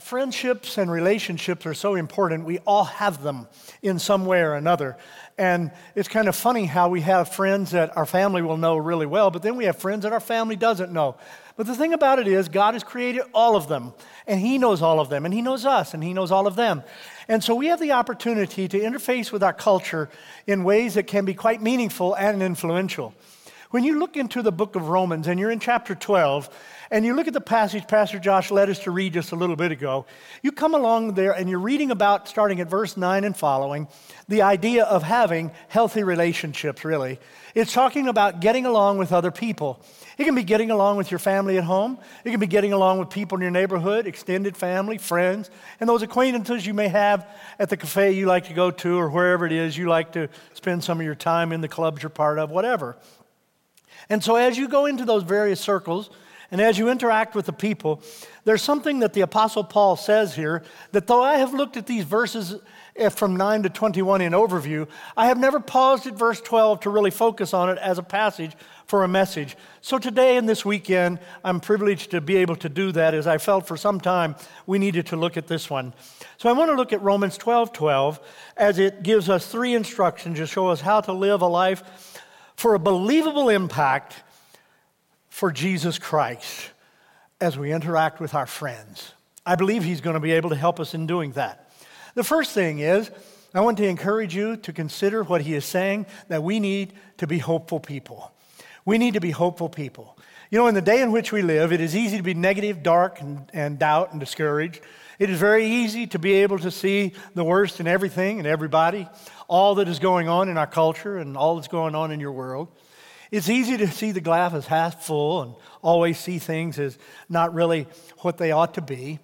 friendships and relationships are so important. We all have them in some way or another. And it's kind of funny how we have friends that our family will know really well, but then we have friends that our family doesn't know. But the thing about it is, God has created all of them, and He knows all of them, and He knows us, and He knows all of them. And so we have the opportunity to interface with our culture in ways that can be quite meaningful and influential. When you look into the book of Romans and you're in chapter 12, and you look at the passage Pastor Josh led us to read just a little bit ago, you come along there and you're reading about, starting at verse 9 and following, the idea of having healthy relationships, really. It's talking about getting along with other people. It can be getting along with your family at home. It can be getting along with people in your neighborhood, extended family, friends, and those acquaintances you may have at the cafe you like to go to or wherever it is you like to spend some of your time in the clubs you're part of, whatever. And so as you go into those various circles, and as you interact with the people, there's something that the Apostle Paul says here that though I have looked at these verses eh, from 9 to 21 in overview, I have never paused at verse 12 to really focus on it as a passage for a message. So today and this weekend, I'm privileged to be able to do that as I felt for some time we needed to look at this one. So I want to look at Romans 12 12 as it gives us three instructions to show us how to live a life for a believable impact for Jesus Christ as we interact with our friends. I believe He's going to be able to help us in doing that. The first thing is, I want to encourage you to consider what He is saying that we need to be hopeful people. We need to be hopeful people. You know, in the day in which we live, it is easy to be negative, dark, and, and doubt and discouraged. It is very easy to be able to see the worst in everything and everybody all that is going on in our culture and all that's going on in your world. It's easy to see the glass as half full and always see things as not really what they ought to be.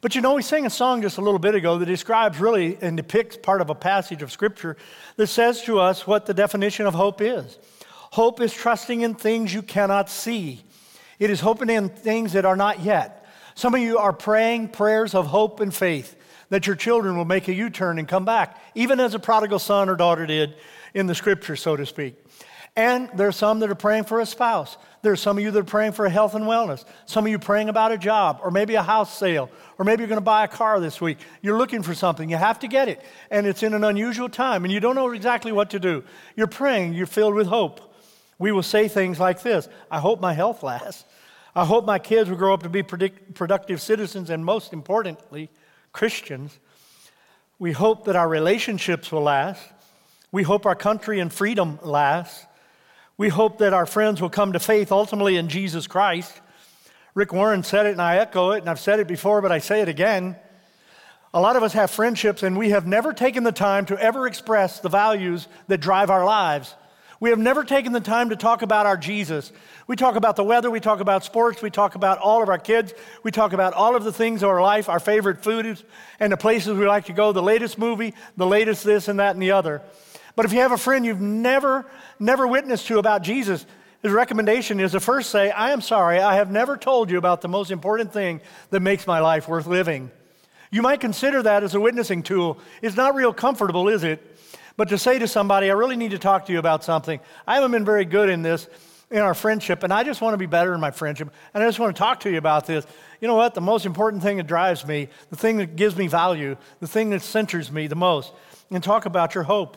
But you know, we sang a song just a little bit ago that describes really and depicts part of a passage of Scripture that says to us what the definition of hope is. Hope is trusting in things you cannot see, it is hoping in things that are not yet. Some of you are praying prayers of hope and faith that your children will make a U turn and come back, even as a prodigal son or daughter did in the scripture, so to speak. And there's some that are praying for a spouse. There's some of you that are praying for health and wellness. Some of you praying about a job or maybe a house sale or maybe you're going to buy a car this week. You're looking for something. You have to get it. And it's in an unusual time and you don't know exactly what to do. You're praying. You're filled with hope. We will say things like this I hope my health lasts. I hope my kids will grow up to be predict- productive citizens and most importantly, Christians. We hope that our relationships will last. We hope our country and freedom lasts. We hope that our friends will come to faith ultimately in Jesus Christ. Rick Warren said it, and I echo it, and I've said it before, but I say it again. A lot of us have friendships, and we have never taken the time to ever express the values that drive our lives. We have never taken the time to talk about our Jesus. We talk about the weather, we talk about sports, we talk about all of our kids, we talk about all of the things of our life, our favorite foods, and the places we like to go, the latest movie, the latest this and that and the other. But if you have a friend you've never, never witnessed to about Jesus, his recommendation is to first say, I am sorry, I have never told you about the most important thing that makes my life worth living. You might consider that as a witnessing tool. It's not real comfortable, is it? But to say to somebody, I really need to talk to you about something, I haven't been very good in this in our friendship, and I just want to be better in my friendship, and I just want to talk to you about this. You know what? The most important thing that drives me, the thing that gives me value, the thing that centers me the most, and talk about your hope.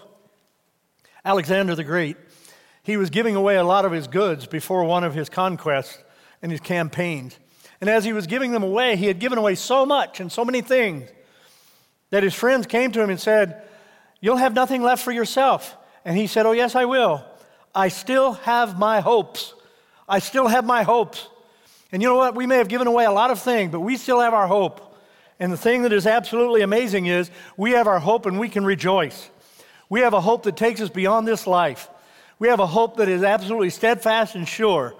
Alexander the Great, he was giving away a lot of his goods before one of his conquests and his campaigns. And as he was giving them away, he had given away so much and so many things that his friends came to him and said, You'll have nothing left for yourself. And he said, Oh, yes, I will. I still have my hopes. I still have my hopes. And you know what? We may have given away a lot of things, but we still have our hope. And the thing that is absolutely amazing is we have our hope and we can rejoice. We have a hope that takes us beyond this life. We have a hope that is absolutely steadfast and sure.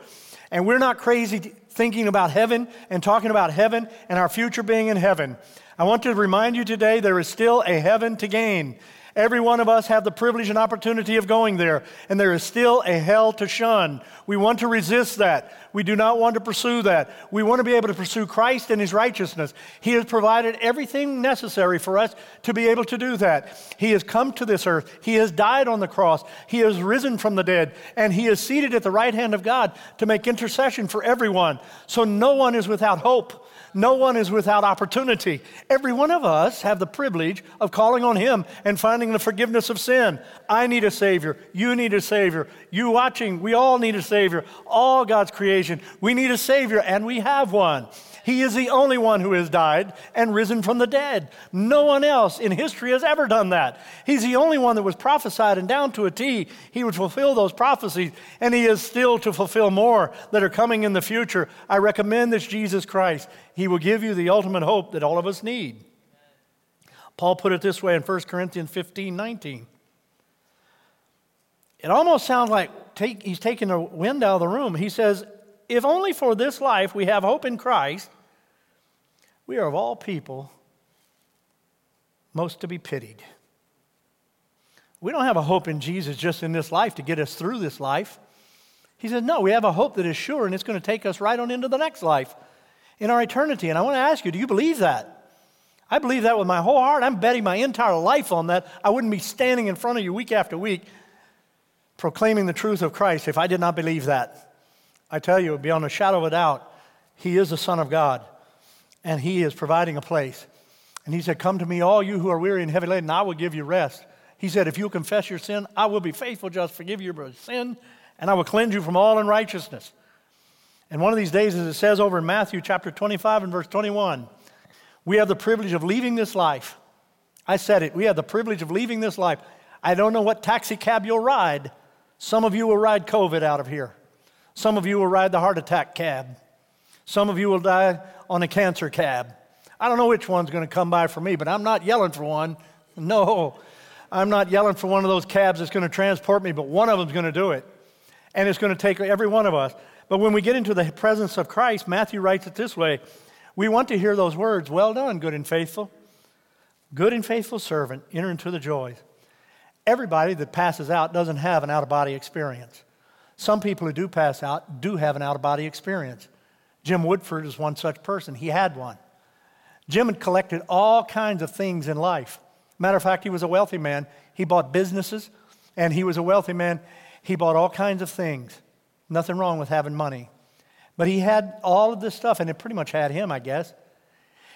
And we're not crazy thinking about heaven and talking about heaven and our future being in heaven. I want to remind you today there is still a heaven to gain. Every one of us have the privilege and opportunity of going there, and there is still a hell to shun. We want to resist that. We do not want to pursue that. We want to be able to pursue Christ and His righteousness. He has provided everything necessary for us to be able to do that. He has come to this earth, He has died on the cross, He has risen from the dead, and He is seated at the right hand of God to make intercession for everyone. So no one is without hope. No one is without opportunity. Every one of us have the privilege of calling on Him and finding the forgiveness of sin. I need a Savior. You need a Savior. You watching, we all need a Savior. All God's creation, we need a Savior, and we have one. He is the only one who has died and risen from the dead. No one else in history has ever done that. He's the only one that was prophesied and down to a T, he would fulfill those prophecies, and he is still to fulfill more that are coming in the future. I recommend this Jesus Christ. He will give you the ultimate hope that all of us need. Paul put it this way in 1 Corinthians 15 19. It almost sounds like take, he's taking the wind out of the room. He says, If only for this life we have hope in Christ, we are of all people most to be pitied. We don't have a hope in Jesus just in this life to get us through this life. He said, No, we have a hope that is sure and it's going to take us right on into the next life in our eternity. And I want to ask you, do you believe that? I believe that with my whole heart. I'm betting my entire life on that. I wouldn't be standing in front of you week after week proclaiming the truth of Christ if I did not believe that. I tell you, beyond a shadow of a doubt, He is the Son of God and He is providing a place. And He said, Come to me, all you who are weary and heavy laden, I will give you rest. He said, If you confess your sin, I will be faithful, just forgive you your sin, and I will cleanse you from all unrighteousness. And one of these days, as it says over in Matthew chapter 25 and verse 21, we have the privilege of leaving this life. I said it. We have the privilege of leaving this life. I don't know what taxi cab you'll ride. Some of you will ride COVID out of here. Some of you will ride the heart attack cab. Some of you will die on a cancer cab. I don't know which one's going to come by for me, but I'm not yelling for one. No, I'm not yelling for one of those cabs that's going to transport me, but one of them's going to do it. And it's going to take every one of us. But when we get into the presence of Christ, Matthew writes it this way We want to hear those words Well done, good and faithful. Good and faithful servant, enter into the joys. Everybody that passes out doesn't have an out of body experience. Some people who do pass out do have an out of body experience. Jim Woodford is one such person. He had one. Jim had collected all kinds of things in life. Matter of fact, he was a wealthy man. He bought businesses, and he was a wealthy man. He bought all kinds of things. Nothing wrong with having money. But he had all of this stuff, and it pretty much had him, I guess.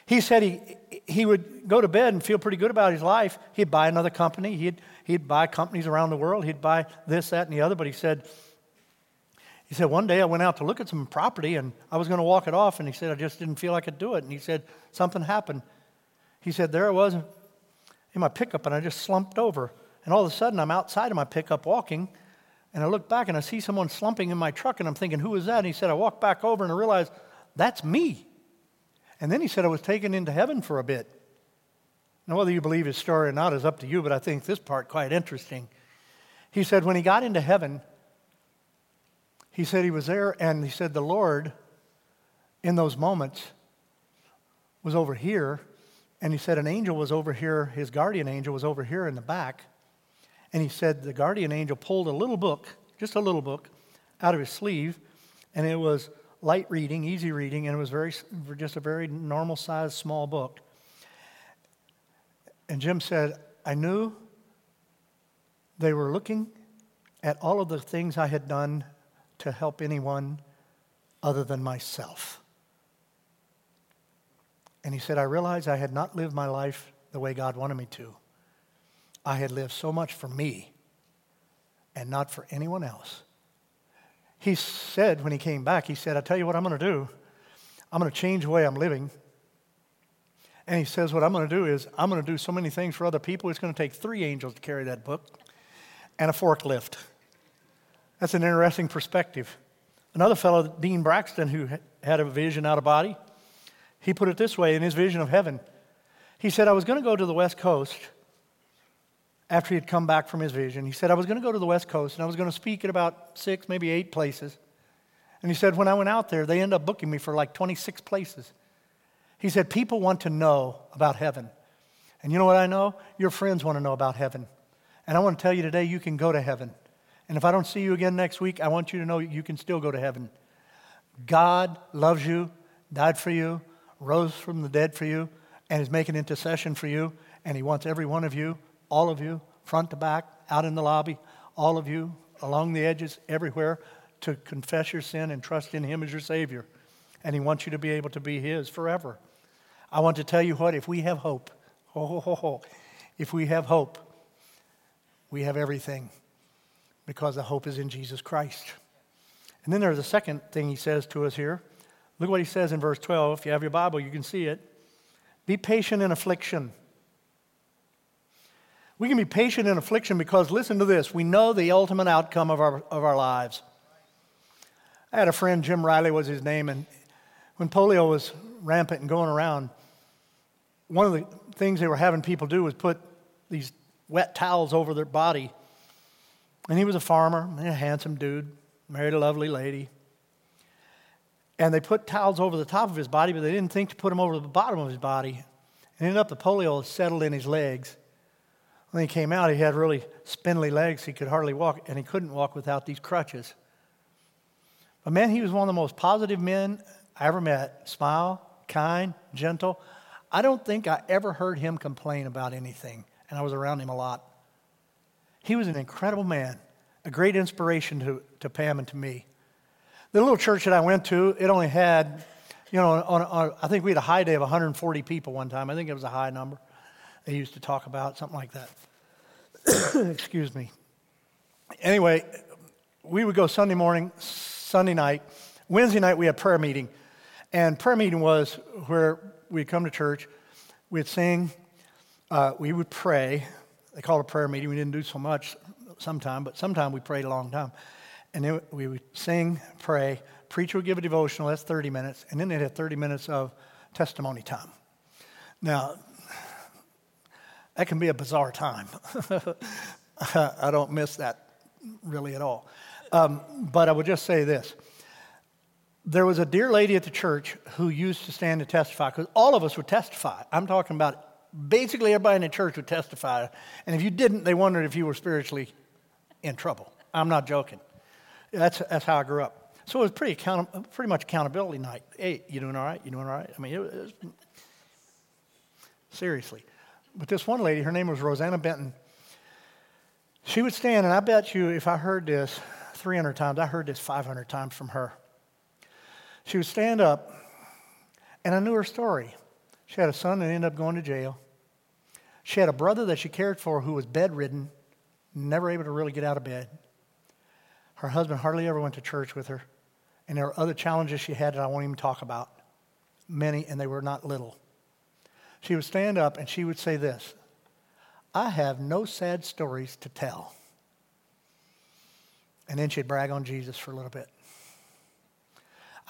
He said he, he would go to bed and feel pretty good about his life. He'd buy another company. He'd, he'd buy companies around the world. He'd buy this, that, and the other. But he said, he said, one day I went out to look at some property and I was going to walk it off. And he said, I just didn't feel I could do it. And he said, something happened. He said, there I was in my pickup and I just slumped over. And all of a sudden I'm outside of my pickup walking. And I look back and I see someone slumping in my truck. And I'm thinking, who is that? And he said, I walked back over and I realized, that's me. And then he said, I was taken into heaven for a bit. Now, whether you believe his story or not is up to you, but I think this part quite interesting. He said, when he got into heaven, he said he was there, and he said the Lord, in those moments, was over here. And he said an angel was over here, his guardian angel was over here in the back. And he said the guardian angel pulled a little book, just a little book, out of his sleeve, and it was light reading, easy reading, and it was very, just a very normal sized small book. And Jim said, I knew they were looking at all of the things I had done to help anyone other than myself. And he said, I realized I had not lived my life the way God wanted me to. I had lived so much for me and not for anyone else. He said when he came back, he said, I tell you what I'm going to do. I'm going to change the way I'm living. And he says, What I'm going to do is, I'm going to do so many things for other people, it's going to take three angels to carry that book and a forklift. That's an interesting perspective. Another fellow, Dean Braxton, who had a vision out of body, he put it this way in his vision of heaven. He said, I was going to go to the West Coast after he had come back from his vision. He said, I was going to go to the West Coast and I was going to speak at about six, maybe eight places. And he said, when I went out there, they ended up booking me for like 26 places. He said, people want to know about heaven. And you know what I know? Your friends want to know about heaven. And I want to tell you today, you can go to heaven. And if I don't see you again next week, I want you to know you can still go to heaven. God loves you, died for you, rose from the dead for you, and is making intercession for you. And He wants every one of you, all of you, front to back, out in the lobby, all of you, along the edges, everywhere, to confess your sin and trust in Him as your Savior. and He wants you to be able to be His forever. I want to tell you what, if we have hope, ho, ho, ho, ho, if we have hope, we have everything because the hope is in Jesus Christ. And then there's a second thing He says to us here. Look what He says in verse 12. If you have your Bible, you can see it. Be patient in affliction. We can be patient in affliction because, listen to this, we know the ultimate outcome of our, of our lives. I had a friend, Jim Riley was his name, and when polio was rampant and going around, one of the things they were having people do was put these wet towels over their body. And he was a farmer, a handsome dude, married a lovely lady. And they put towels over the top of his body, but they didn't think to put them over the bottom of his body. And ended up the polio settled in his legs. When he came out, he had really spindly legs. He could hardly walk, and he couldn't walk without these crutches. But man, he was one of the most positive men I ever met. Smile, kind, gentle. I don't think I ever heard him complain about anything, and I was around him a lot. He was an incredible man, a great inspiration to, to Pam and to me. The little church that I went to, it only had, you know, on, on, I think we had a high day of 140 people one time. I think it was a high number they used to talk about, something like that. Excuse me. Anyway, we would go Sunday morning, Sunday night. Wednesday night, we had prayer meeting. And prayer meeting was where we'd come to church, we'd sing, uh, we would pray. They called a prayer meeting. We didn't do so much sometime, but sometime we prayed a long time. And then we would sing, pray. Preacher would give a devotional, that's 30 minutes. And then they had 30 minutes of testimony time. Now, that can be a bizarre time. I don't miss that really at all. Um, but I would just say this. There was a dear lady at the church who used to stand and testify, because all of us would testify. I'm talking about basically everybody in the church would testify. And if you didn't, they wondered if you were spiritually in trouble. I'm not joking. That's, that's how I grew up. So it was pretty, account, pretty much accountability night. Hey, you doing all right? You doing all right? I mean, it was, seriously. But this one lady, her name was Rosanna Benton. She would stand, and I bet you if I heard this 300 times, I heard this 500 times from her. She would stand up, and I knew her story. She had a son that ended up going to jail. She had a brother that she cared for who was bedridden, never able to really get out of bed. Her husband hardly ever went to church with her. And there were other challenges she had that I won't even talk about. Many, and they were not little. She would stand up and she would say this I have no sad stories to tell. And then she'd brag on Jesus for a little bit.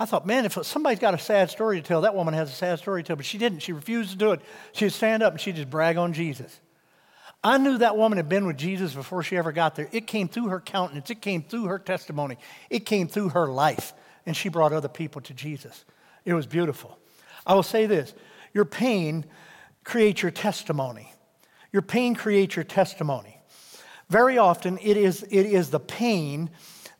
I thought, man, if somebody's got a sad story to tell, that woman has a sad story to tell, but she didn't. She refused to do it. She'd stand up and she'd just brag on Jesus. I knew that woman had been with Jesus before she ever got there. It came through her countenance, it came through her testimony, it came through her life, and she brought other people to Jesus. It was beautiful. I will say this your pain creates your testimony. Your pain creates your testimony. Very often, it is, it is the pain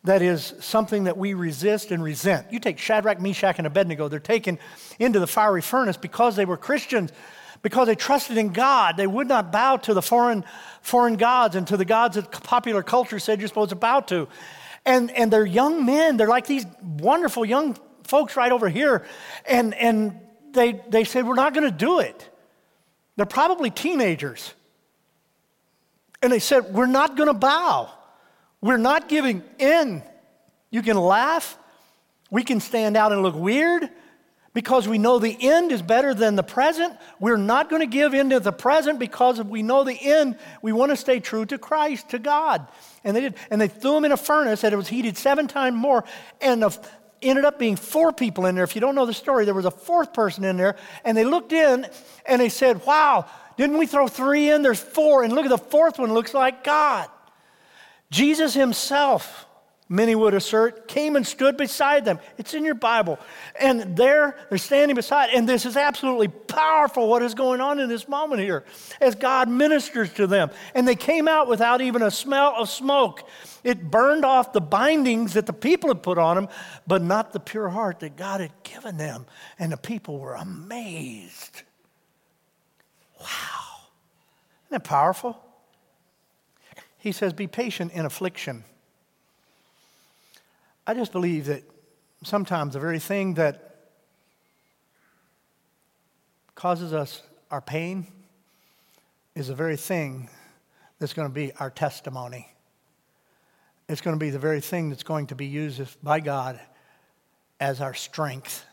that is something that we resist and resent. You take Shadrach, Meshach, and Abednego, they're taken into the fiery furnace because they were Christians, because they trusted in God. They would not bow to the foreign, foreign gods and to the gods that popular culture said you're supposed to bow to. And, and they're young men. They're like these wonderful young folks right over here. And, and they, they said, We're not going to do it. They're probably teenagers. And they said, We're not going to bow. We're not giving in. You can laugh. We can stand out and look weird because we know the end is better than the present. We're not going to give in to the present because we know the end. We want to stay true to Christ, to God. And they did. And they threw him in a furnace that it was heated seven times more. And the ended up being four people in there. If you don't know the story, there was a fourth person in there, and they looked in and they said, Wow, didn't we throw three in? There's four, and look at the fourth one, looks like God. Jesus himself, many would assert, came and stood beside them. It's in your Bible. And there, they're standing beside, and this is absolutely powerful what is going on in this moment here as God ministers to them. And they came out without even a smell of smoke. It burned off the bindings that the people had put on them, but not the pure heart that God had given them. And the people were amazed. Wow. Isn't that powerful? He says, Be patient in affliction. I just believe that sometimes the very thing that causes us our pain is the very thing that's going to be our testimony. It's going to be the very thing that's going to be used by God as our strength.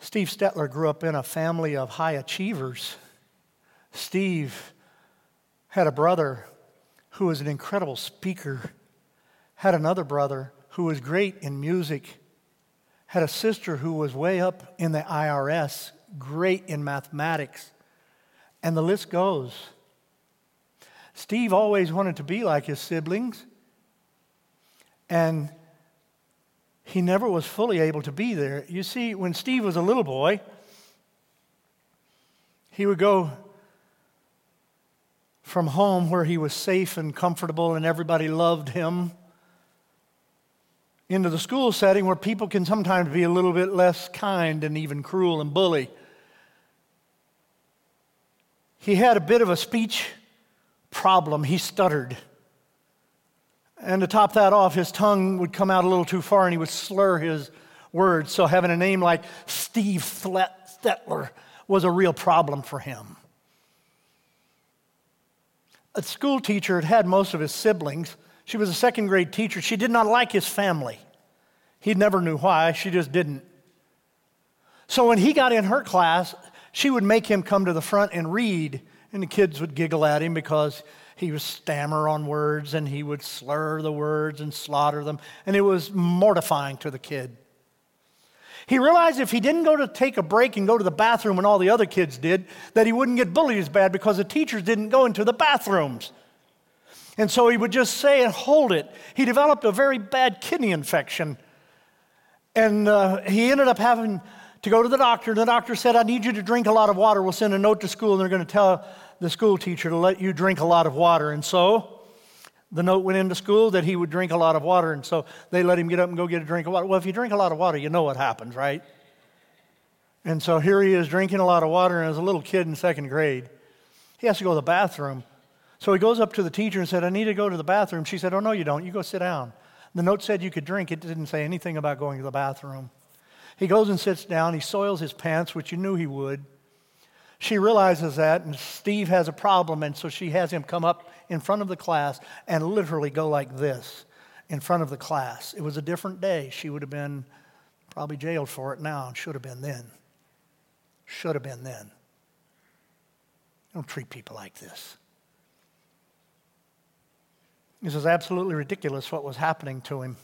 Steve Stetler grew up in a family of high achievers. Steve had a brother who was an incredible speaker, had another brother who was great in music, had a sister who was way up in the IRS, great in mathematics, and the list goes. Steve always wanted to be like his siblings, and he never was fully able to be there. You see, when Steve was a little boy, he would go from home where he was safe and comfortable and everybody loved him into the school setting where people can sometimes be a little bit less kind and even cruel and bully. He had a bit of a speech problem. He stuttered. And to top that off, his tongue would come out a little too far and he would slur his words. So having a name like Steve Stetler was a real problem for him. A school teacher had had most of his siblings. She was a second grade teacher. She did not like his family. He never knew why, she just didn't. So when he got in her class, she would make him come to the front and read, and the kids would giggle at him because he would stammer on words and he would slur the words and slaughter them, and it was mortifying to the kid. He realized if he didn't go to take a break and go to the bathroom when all the other kids did, that he wouldn't get bullied as bad because the teachers didn't go into the bathrooms. And so he would just say and hold it. He developed a very bad kidney infection. And uh, he ended up having to go to the doctor. And the doctor said, I need you to drink a lot of water. We'll send a note to school and they're going to tell the school teacher to let you drink a lot of water. And so the note went into school that he would drink a lot of water. And so they let him get up and go get a drink of water. Well, if you drink a lot of water, you know what happens, right? And so here he is drinking a lot of water, and as a little kid in second grade, he has to go to the bathroom. So he goes up to the teacher and said, I need to go to the bathroom. She said, Oh, no, you don't. You go sit down. The note said you could drink, it didn't say anything about going to the bathroom. He goes and sits down. He soils his pants, which you knew he would. She realizes that, and Steve has a problem, and so she has him come up in front of the class and literally go like this in front of the class. It was a different day. She would have been probably jailed for it now and should have been then. Should have been then. Don't treat people like this. This is absolutely ridiculous what was happening to him.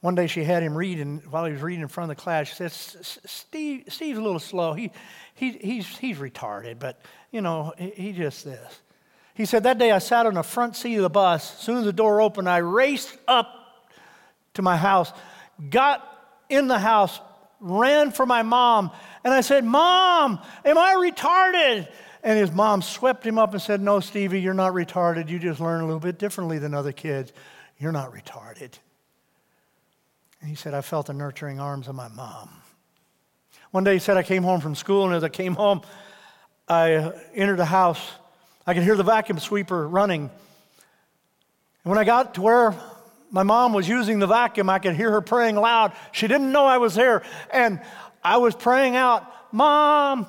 One day she had him read, and while he was reading in front of the class, she said, Steve, Steve's a little slow. He, he, he's, he's retarded, but, you know, he, he just this. He said, That day I sat on the front seat of the bus. As soon as the door opened, I raced up to my house, got in the house, ran for my mom, and I said, Mom, am I retarded? And his mom swept him up and said, No, Stevie, you're not retarded. You just learn a little bit differently than other kids. You're not retarded. And he said, I felt the nurturing arms of my mom. One day he said, I came home from school, and as I came home, I entered the house. I could hear the vacuum sweeper running. And when I got to where my mom was using the vacuum, I could hear her praying loud. She didn't know I was there. And I was praying out, Mom.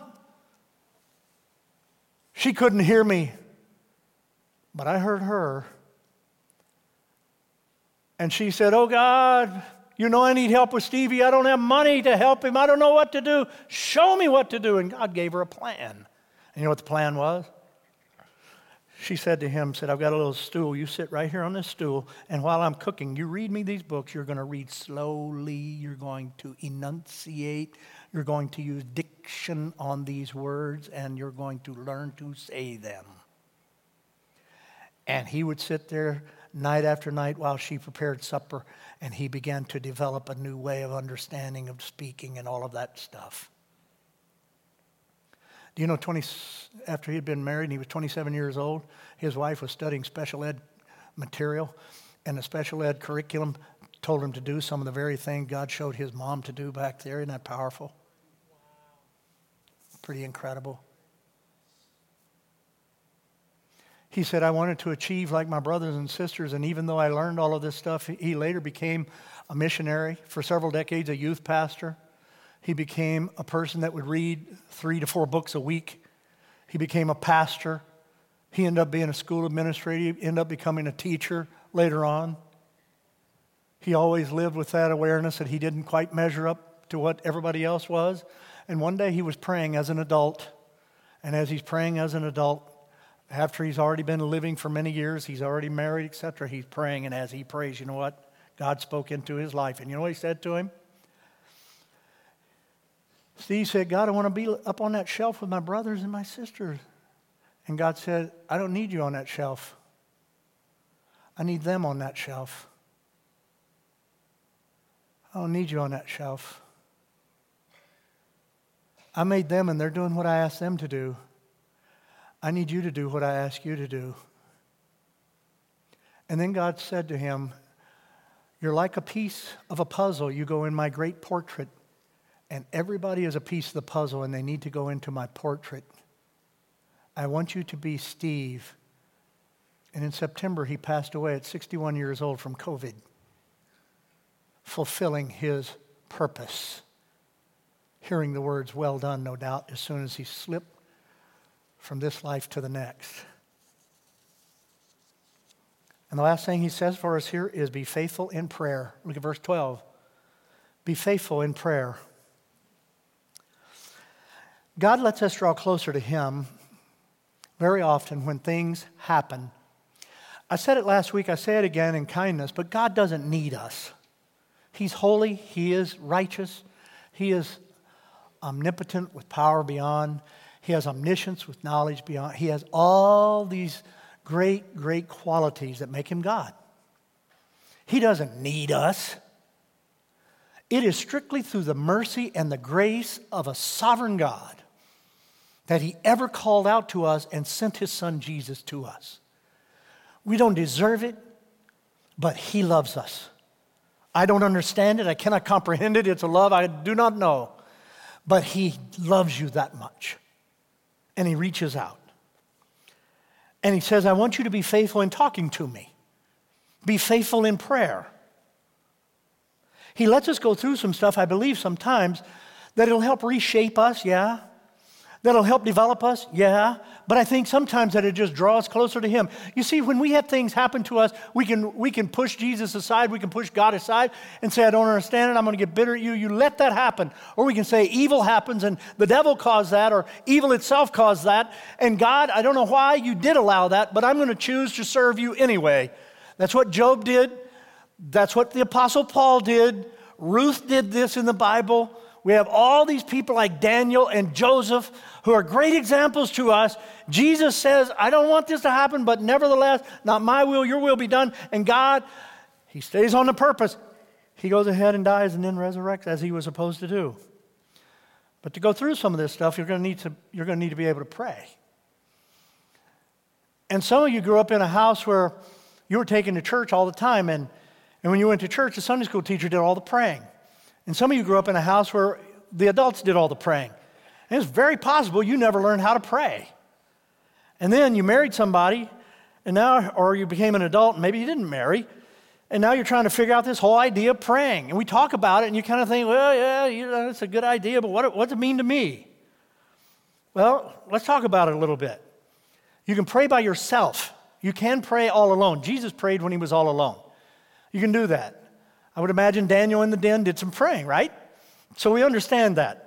She couldn't hear me, but I heard her. And she said, Oh God, you know, I need help with Stevie. I don't have money to help him. I don't know what to do. Show me what to do. And God gave her a plan. And you know what the plan was? She said to him, said, I've got a little stool. You sit right here on this stool, and while I'm cooking, you read me these books. You're going to read slowly. You're going to enunciate. You're going to use diction on these words, and you're going to learn to say them. And he would sit there night after night while she prepared supper, and he began to develop a new way of understanding of speaking and all of that stuff. Do you know, 20, after he had been married and he was 27 years old, his wife was studying special ed material, and the special ed curriculum told him to do some of the very thing God showed his mom to do back there. Isn't that powerful? Pretty incredible. He said, I wanted to achieve like my brothers and sisters, and even though I learned all of this stuff, he later became a missionary for several decades, a youth pastor. He became a person that would read three to four books a week. He became a pastor. He ended up being a school administrator. He ended up becoming a teacher later on. He always lived with that awareness that he didn't quite measure up to what everybody else was. And one day he was praying as an adult. And as he's praying as an adult, after he's already been living for many years, he's already married, etc., he's praying. And as he prays, you know what? God spoke into his life. And you know what he said to him? Steve said, God, I want to be up on that shelf with my brothers and my sisters. And God said, I don't need you on that shelf. I need them on that shelf. I don't need you on that shelf. I made them and they're doing what I asked them to do. I need you to do what I ask you to do. And then God said to him, You're like a piece of a puzzle. You go in my great portrait, and everybody is a piece of the puzzle, and they need to go into my portrait. I want you to be Steve. And in September, he passed away at 61 years old from COVID, fulfilling his purpose. Hearing the words, well done, no doubt, as soon as he slipped from this life to the next. And the last thing he says for us here is be faithful in prayer. Look at verse 12. Be faithful in prayer. God lets us draw closer to him very often when things happen. I said it last week, I say it again in kindness, but God doesn't need us. He's holy, He is righteous, He is omnipotent with power beyond, He has omniscience with knowledge beyond. He has all these great, great qualities that make Him God. He doesn't need us. It is strictly through the mercy and the grace of a sovereign God that he ever called out to us and sent his son Jesus to us. We don't deserve it, but he loves us. I don't understand it. I cannot comprehend it. It's a love I do not know. But he loves you that much. And he reaches out. And he says, I want you to be faithful in talking to me, be faithful in prayer. He lets us go through some stuff, I believe, sometimes that it'll help reshape us, yeah that'll help develop us? Yeah. But I think sometimes that it just draws closer to Him. You see, when we have things happen to us, we can, we can push Jesus aside, we can push God aside and say, I don't understand it, I'm going to get bitter at you. You let that happen. Or we can say, evil happens and the devil caused that, or evil itself caused that. And God, I don't know why you did allow that, but I'm going to choose to serve you anyway. That's what Job did. That's what the Apostle Paul did. Ruth did this in the Bible. We have all these people like Daniel and Joseph who are great examples to us. Jesus says, I don't want this to happen, but nevertheless, not my will, your will be done. And God, He stays on the purpose. He goes ahead and dies and then resurrects as He was supposed to do. But to go through some of this stuff, you're going to need to, you're going to, need to be able to pray. And some of you grew up in a house where you were taken to church all the time, and, and when you went to church, the Sunday school teacher did all the praying. And some of you grew up in a house where the adults did all the praying. And it's very possible you never learned how to pray. And then you married somebody, and now, or you became an adult, and maybe you didn't marry, and now you're trying to figure out this whole idea of praying. And we talk about it, and you kind of think, well, yeah, you know, it's a good idea, but what, what does it mean to me? Well, let's talk about it a little bit. You can pray by yourself. You can pray all alone. Jesus prayed when he was all alone. You can do that. I would imagine Daniel in the den did some praying, right? So we understand that.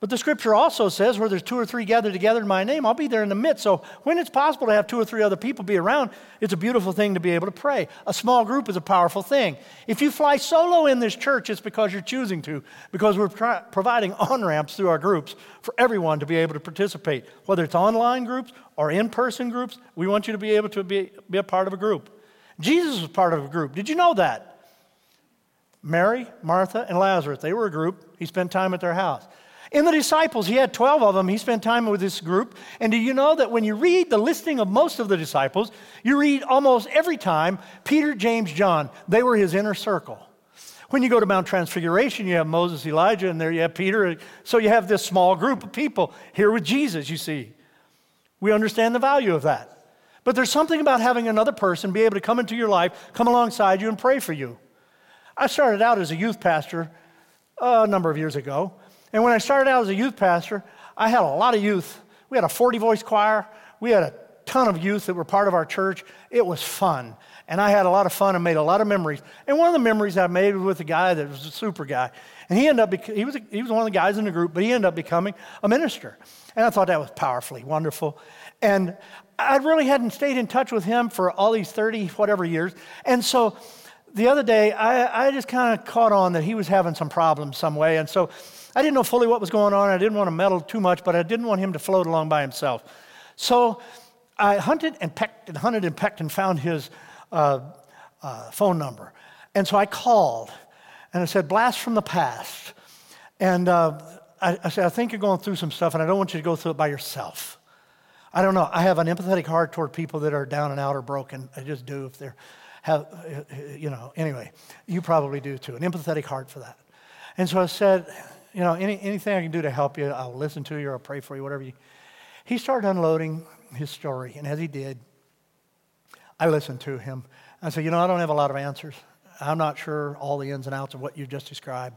But the scripture also says, where there's two or three gathered together in my name, I'll be there in the midst. So when it's possible to have two or three other people be around, it's a beautiful thing to be able to pray. A small group is a powerful thing. If you fly solo in this church, it's because you're choosing to, because we're providing on ramps through our groups for everyone to be able to participate. Whether it's online groups or in person groups, we want you to be able to be, be a part of a group. Jesus was part of a group. Did you know that? Mary, Martha, and Lazarus, they were a group. He spent time at their house. In the disciples, he had 12 of them. He spent time with this group. And do you know that when you read the listing of most of the disciples, you read almost every time Peter, James, John, they were his inner circle. When you go to Mount Transfiguration, you have Moses, Elijah, and there you have Peter. So you have this small group of people here with Jesus, you see. We understand the value of that. But there's something about having another person be able to come into your life, come alongside you, and pray for you. I started out as a youth pastor a number of years ago, And when I started out as a youth pastor, I had a lot of youth. We had a 40 voice choir, we had a ton of youth that were part of our church. It was fun. And I had a lot of fun and made a lot of memories. And one of the memories I made was with a guy that was a super guy. And he ended up, he was, he was one of the guys in the group, but he ended up becoming a minister. And I thought that was powerfully wonderful. And I really hadn't stayed in touch with him for all these 30 whatever years. And so the other day, I, I just kind of caught on that he was having some problems some way. And so I didn't know fully what was going on. I didn't want to meddle too much, but I didn't want him to float along by himself. So I hunted and pecked and hunted and pecked and found his uh, uh, phone number. And so I called and I said, Blast from the past. And uh, I, I said, I think you're going through some stuff and I don't want you to go through it by yourself. I don't know. I have an empathetic heart toward people that are down and out or broken. I just do if they're, have, you know, anyway, you probably do too. An empathetic heart for that. And so I said, you know, any, anything I can do to help you, I'll listen to you or I'll pray for you, whatever you. He started unloading his story. And as he did, I listened to him. I said, You know, I don't have a lot of answers. I'm not sure all the ins and outs of what you just described,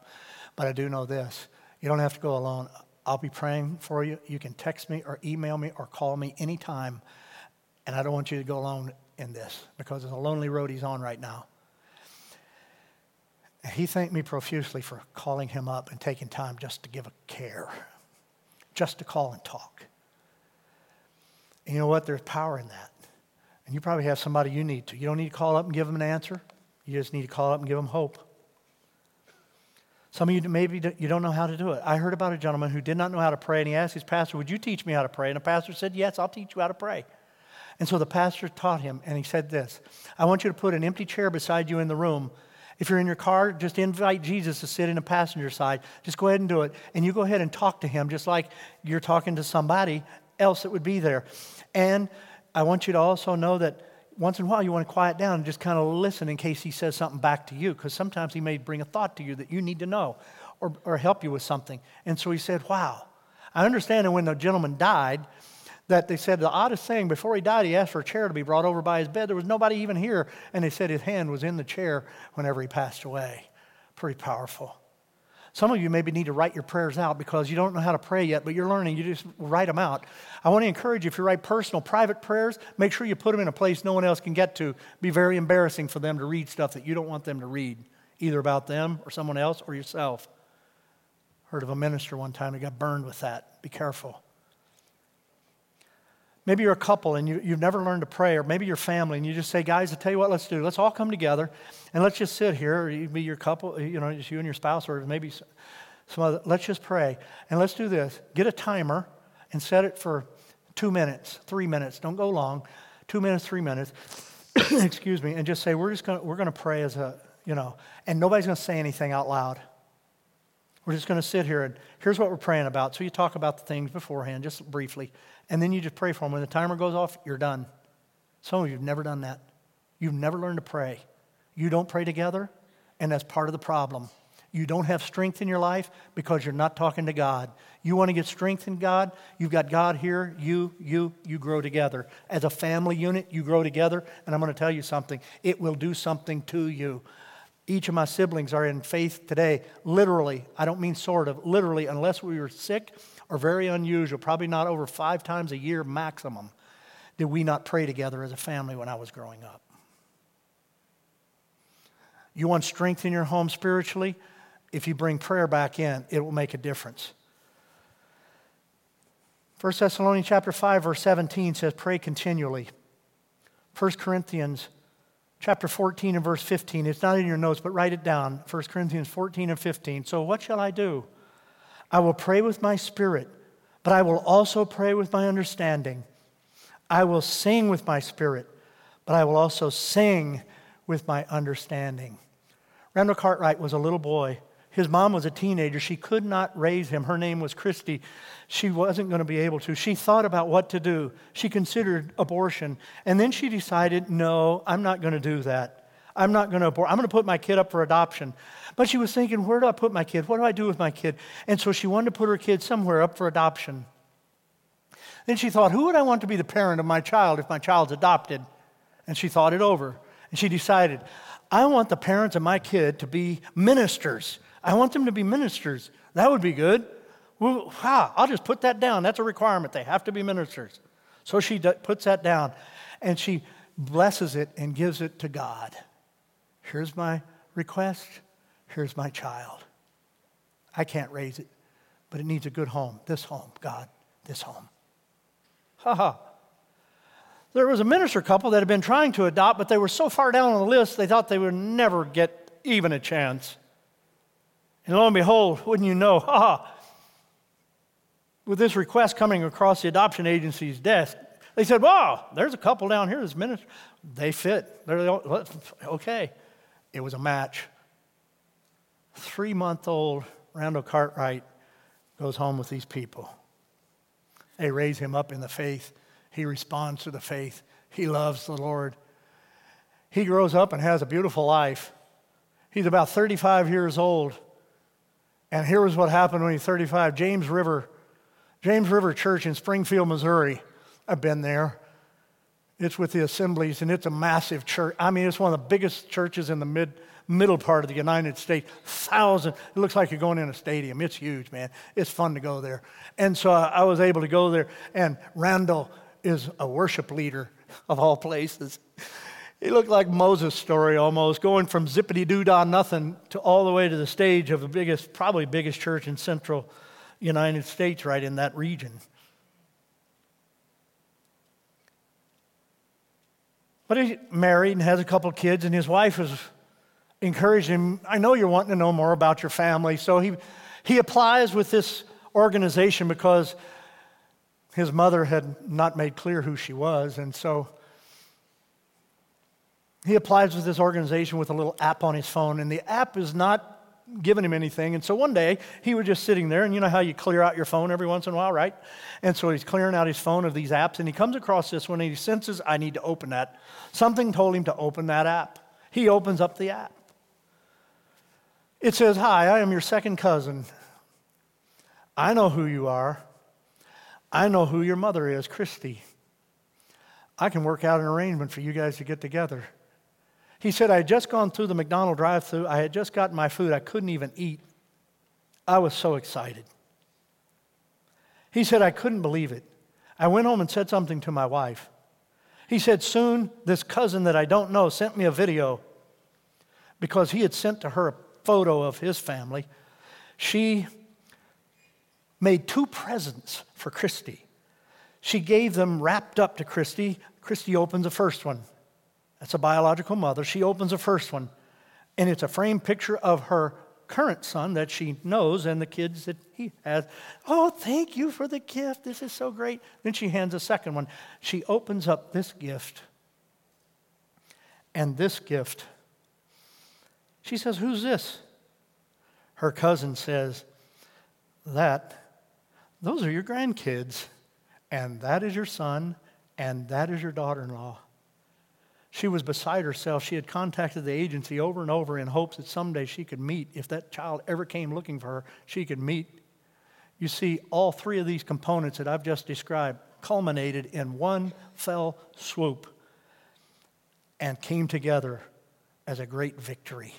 but I do know this. You don't have to go alone. I'll be praying for you. You can text me or email me or call me anytime. And I don't want you to go alone in this because it's a lonely road he's on right now. He thanked me profusely for calling him up and taking time just to give a care, just to call and talk. And you know what? There's power in that. And you probably have somebody you need to. You don't need to call up and give them an answer. You just need to call up and give them hope. Some of you maybe you don't know how to do it. I heard about a gentleman who did not know how to pray, and he asked his pastor, Would you teach me how to pray? And the pastor said, Yes, I'll teach you how to pray. And so the pastor taught him, and he said this I want you to put an empty chair beside you in the room. If you're in your car, just invite Jesus to sit in the passenger side. Just go ahead and do it. And you go ahead and talk to him just like you're talking to somebody else that would be there. And I want you to also know that once in a while you want to quiet down and just kind of listen in case he says something back to you, because sometimes he may bring a thought to you that you need to know or, or help you with something. And so he said, Wow. I understand that when the gentleman died, that they said the oddest thing, before he died, he asked for a chair to be brought over by his bed. There was nobody even here. And they said his hand was in the chair whenever he passed away. Pretty powerful. Some of you maybe need to write your prayers out because you don't know how to pray yet, but you're learning. You just write them out. I want to encourage you if you write personal, private prayers, make sure you put them in a place no one else can get to. Be very embarrassing for them to read stuff that you don't want them to read, either about them or someone else or yourself. Heard of a minister one time who got burned with that. Be careful. Maybe you're a couple and you, have never learned to pray, or maybe you're family and you just say, guys, I tell you what, let's do. Let's all come together and let's just sit here. Or be your couple, you know, just you and your spouse, or maybe some other. Let's just pray. And let's do this get a timer and set it for two minutes, three minutes. Don't go long. Two minutes, three minutes. Excuse me. And just say, we're just going to, we're going to pray as a, you know, and nobody's going to say anything out loud. We're just going to sit here and here's what we're praying about. So you talk about the things beforehand, just briefly, and then you just pray for them. When the timer goes off, you're done. Some of you have never done that. You've never learned to pray. You don't pray together, and that's part of the problem. You don't have strength in your life because you're not talking to God. You want to get strength in God? You've got God here, you, you, you grow together. As a family unit, you grow together, and I'm going to tell you something. It will do something to you. Each of my siblings are in faith today, literally. I don't mean sort of, literally, unless we were sick or very unusual, probably not over five times a year maximum, did we not pray together as a family when I was growing up. You want strength in your home spiritually? If you bring prayer back in, it will make a difference. 1 Thessalonians chapter 5 verse 17 says pray continually. 1 Corinthians chapter 14 and verse 15. It's not in your notes, but write it down. 1 Corinthians 14 and 15. So, what shall I do? I will pray with my spirit, but I will also pray with my understanding. I will sing with my spirit, but I will also sing with my understanding. Randall Cartwright was a little boy his mom was a teenager. She could not raise him. Her name was Christy. She wasn't going to be able to. She thought about what to do. She considered abortion. And then she decided, no, I'm not going to do that. I'm not going to abort. I'm going to put my kid up for adoption. But she was thinking, where do I put my kid? What do I do with my kid? And so she wanted to put her kid somewhere up for adoption. Then she thought, who would I want to be the parent of my child if my child's adopted? And she thought it over. And she decided, I want the parents of my kid to be ministers. I want them to be ministers. That would be good. Well, ah, I'll just put that down. That's a requirement. They have to be ministers. So she puts that down and she blesses it and gives it to God. Here's my request. Here's my child. I can't raise it, but it needs a good home. This home, God, this home. Ha ha. There was a minister couple that had been trying to adopt, but they were so far down on the list, they thought they would never get even a chance. And lo and behold, wouldn't you know, ha ha, with this request coming across the adoption agency's desk, they said, Wow, there's a couple down here that's minister. They fit. They're okay. It was a match. Three month old Randall Cartwright goes home with these people. They raise him up in the faith. He responds to the faith. He loves the Lord. He grows up and has a beautiful life. He's about 35 years old. And here was what happened when he's 35. James River, James River Church in Springfield, Missouri. I've been there. It's with the assemblies, and it's a massive church. I mean, it's one of the biggest churches in the mid, middle part of the United States. Thousand. It looks like you're going in a stadium. It's huge, man. It's fun to go there. And so I was able to go there, and Randall is a worship leader of all places. He looked like Moses' story almost, going from zippity doo dah nothing to all the way to the stage of the biggest, probably biggest church in central United States, right in that region. But he's married and has a couple of kids, and his wife is encouraging him. I know you're wanting to know more about your family. So he, he applies with this organization because his mother had not made clear who she was. And so he applies with this organization with a little app on his phone, and the app is not giving him anything. And so one day he was just sitting there, and you know how you clear out your phone every once in a while, right? And so he's clearing out his phone of these apps, and he comes across this one, and he senses, I need to open that. Something told him to open that app. He opens up the app. It says, Hi, I am your second cousin. I know who you are. I know who your mother is, Christy. I can work out an arrangement for you guys to get together. He said, I had just gone through the McDonald drive through. I had just gotten my food. I couldn't even eat. I was so excited. He said, I couldn't believe it. I went home and said something to my wife. He said, Soon, this cousin that I don't know sent me a video because he had sent to her a photo of his family. She made two presents for Christy. She gave them wrapped up to Christy. Christy opens the first one. That's a biological mother. She opens the first one, and it's a framed picture of her current son that she knows and the kids that he has. Oh, thank you for the gift. This is so great. Then she hands a second one. She opens up this gift, and this gift. She says, Who's this? Her cousin says, That those are your grandkids, and that is your son, and that is your daughter in law. She was beside herself. She had contacted the agency over and over in hopes that someday she could meet, if that child ever came looking for her, she could meet. You see, all three of these components that I've just described culminated in one fell swoop and came together as a great victory.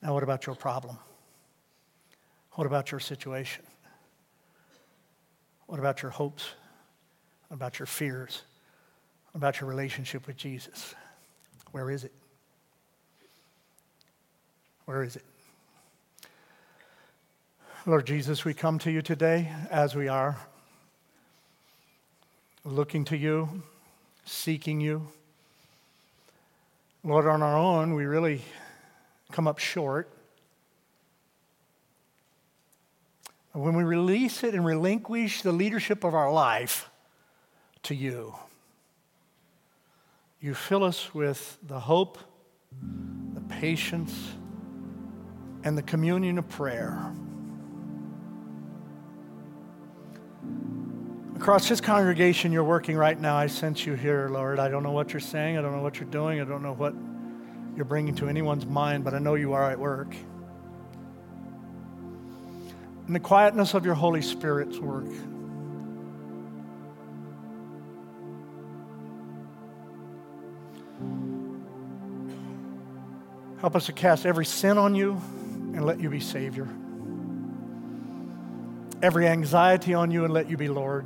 Now, what about your problem? What about your situation? What about your hopes? What about your fears? About your relationship with Jesus? Where is it? Where is it? Lord Jesus, we come to you today as we are, looking to you, seeking you. Lord, on our own, we really come up short. when we release it and relinquish the leadership of our life to you, you fill us with the hope, the patience, and the communion of prayer. Across this congregation, you're working right now. I sense you here, Lord. I don't know what you're saying. I don't know what you're doing. I don't know what you're bringing to anyone's mind, but I know you are at work in the quietness of your Holy Spirit's work. Help us to cast every sin on you and let you be Savior. every anxiety on you and let you be Lord.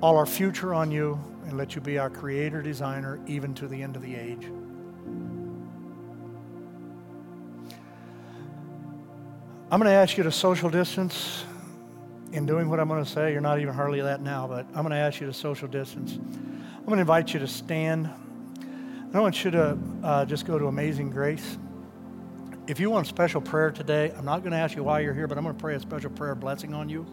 All our future on you and let you be our creator, designer, even to the end of the age. I'm going to ask you to social distance in doing what I'm going to say. You're not even hardly that now, but I'm going to ask you to social distance. I'm going to invite you to stand. I want you to uh, just go to Amazing Grace. If you want a special prayer today, I'm not going to ask you why you're here, but I'm going to pray a special prayer blessing on you.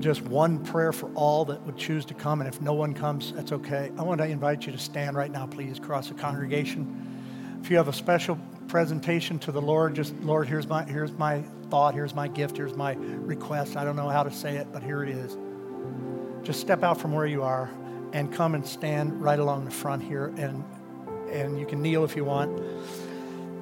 Just one prayer for all that would choose to come, and if no one comes, that's okay. I want to invite you to stand right now, please, across the congregation. If you have a special presentation to the Lord, just Lord, here's my here's my thought, here's my gift, here's my request. I don't know how to say it, but here it is. Just step out from where you are and come and stand right along the front here and and you can kneel if you want.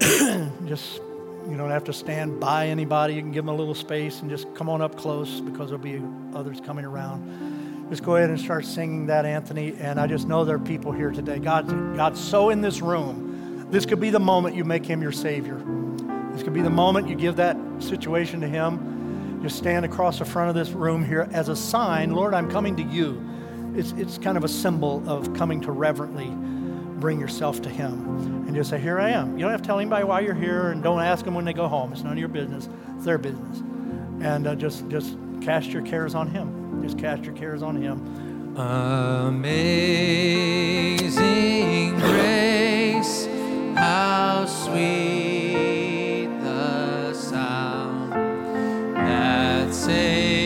just you don't have to stand by anybody. You can give them a little space and just come on up close because there'll be others coming around. Just go ahead and start singing that, Anthony. And I just know there are people here today. God's, God's so in this room this could be the moment you make him your Savior. This could be the moment you give that situation to him. Just stand across the front of this room here as a sign, Lord, I'm coming to you. It's, it's kind of a symbol of coming to reverently bring yourself to him. And just say, Here I am. You don't have to tell anybody why you're here and don't ask them when they go home. It's none of your business, it's their business. And uh, just, just cast your cares on him. Just cast your cares on him. Amazing grace how sweet the sound that saved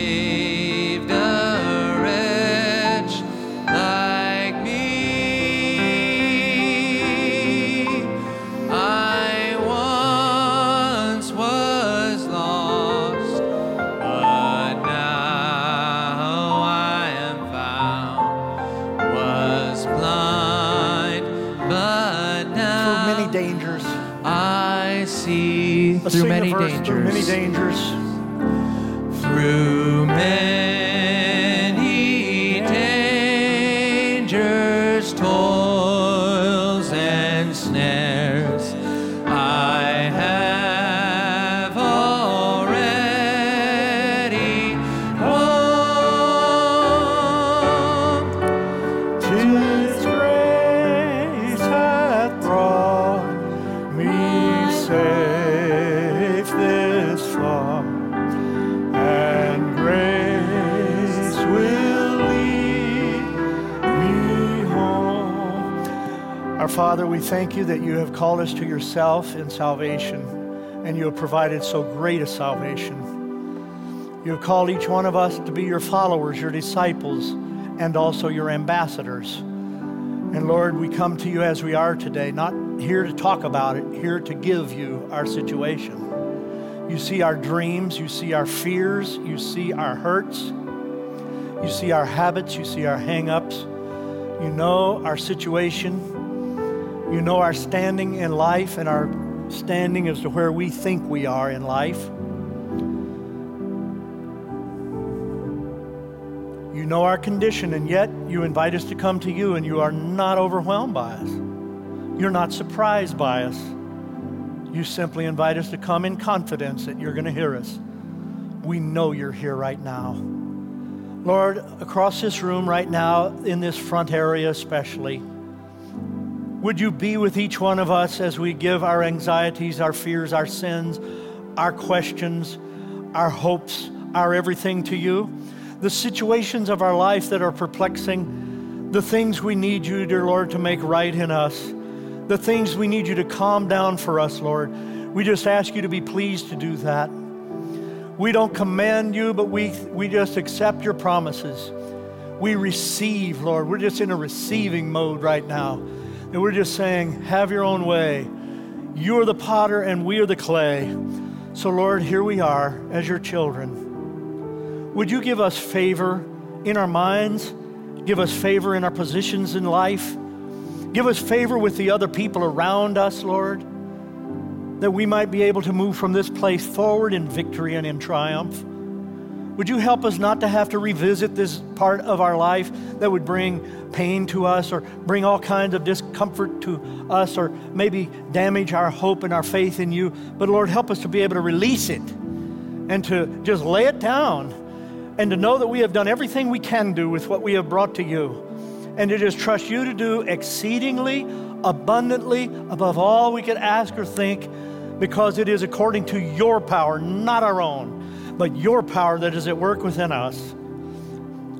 dangers. Through many dangers. Thank you that you have called us to yourself in salvation, and you have provided so great a salvation. You have called each one of us to be your followers, your disciples, and also your ambassadors. And Lord, we come to you as we are today, not here to talk about it, here to give you our situation. You see our dreams, you see our fears, you see our hurts, you see our habits, you see our hang ups, you know our situation, you know our standing in life and our standing as to where we think we are in life. You know our condition, and yet you invite us to come to you, and you are not overwhelmed by us. You're not surprised by us. You simply invite us to come in confidence that you're going to hear us. We know you're here right now. Lord, across this room right now, in this front area especially, would you be with each one of us as we give our anxieties, our fears, our sins, our questions, our hopes, our everything to you? The situations of our life that are perplexing, the things we need you, dear Lord, to make right in us, the things we need you to calm down for us, Lord. We just ask you to be pleased to do that. We don't command you, but we, we just accept your promises. We receive, Lord. We're just in a receiving mode right now. And we're just saying, have your own way. You are the potter and we are the clay. So, Lord, here we are as your children. Would you give us favor in our minds? Give us favor in our positions in life? Give us favor with the other people around us, Lord, that we might be able to move from this place forward in victory and in triumph. Would you help us not to have to revisit this part of our life that would bring pain to us or bring all kinds of discomfort to us or maybe damage our hope and our faith in you? But Lord, help us to be able to release it and to just lay it down and to know that we have done everything we can do with what we have brought to you and to just trust you to do exceedingly, abundantly, above all we could ask or think because it is according to your power, not our own but your power that is at work within us.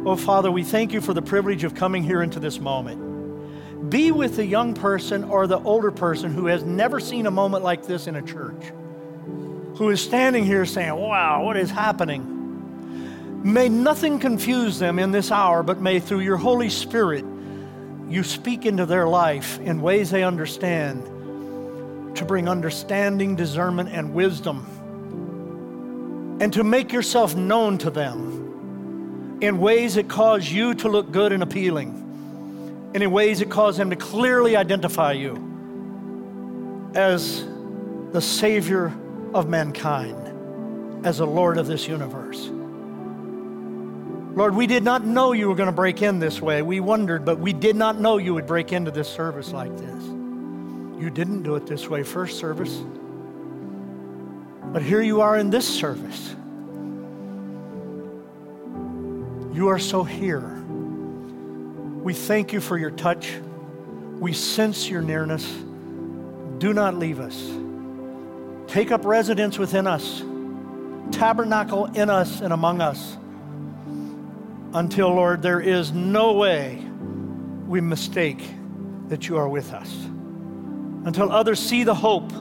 Oh, Father, we thank you for the privilege of coming here into this moment. Be with the young person or the older person who has never seen a moment like this in a church, who is standing here saying, Wow, what is happening? May nothing confuse them in this hour, but may through your Holy Spirit you speak into their life in ways they understand to bring understanding, discernment, and wisdom and to make yourself known to them in ways that cause you to look good and appealing, and in ways that cause them to clearly identify you as the Savior of mankind, as the Lord of this universe. Lord, we did not know you were going to break in this way. We wondered, but we did not know you would break into this service like this. You didn't do it this way, first service. But here you are in this service. You are so here. We thank you for your touch. We sense your nearness. Do not leave us. Take up residence within us, tabernacle in us and among us until, Lord, there is no way we mistake that you are with us. Until others see the hope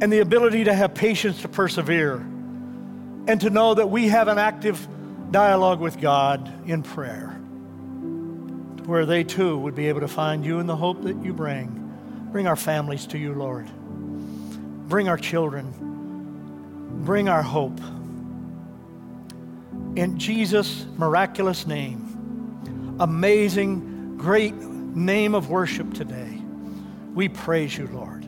and the ability to have patience to persevere and to know that we have an active dialogue with God in prayer, where they too would be able to find you in the hope that you bring. Bring our families to you, Lord. Bring our children. Bring our hope. In Jesus' miraculous name, amazing, great name of worship today, we praise you, Lord.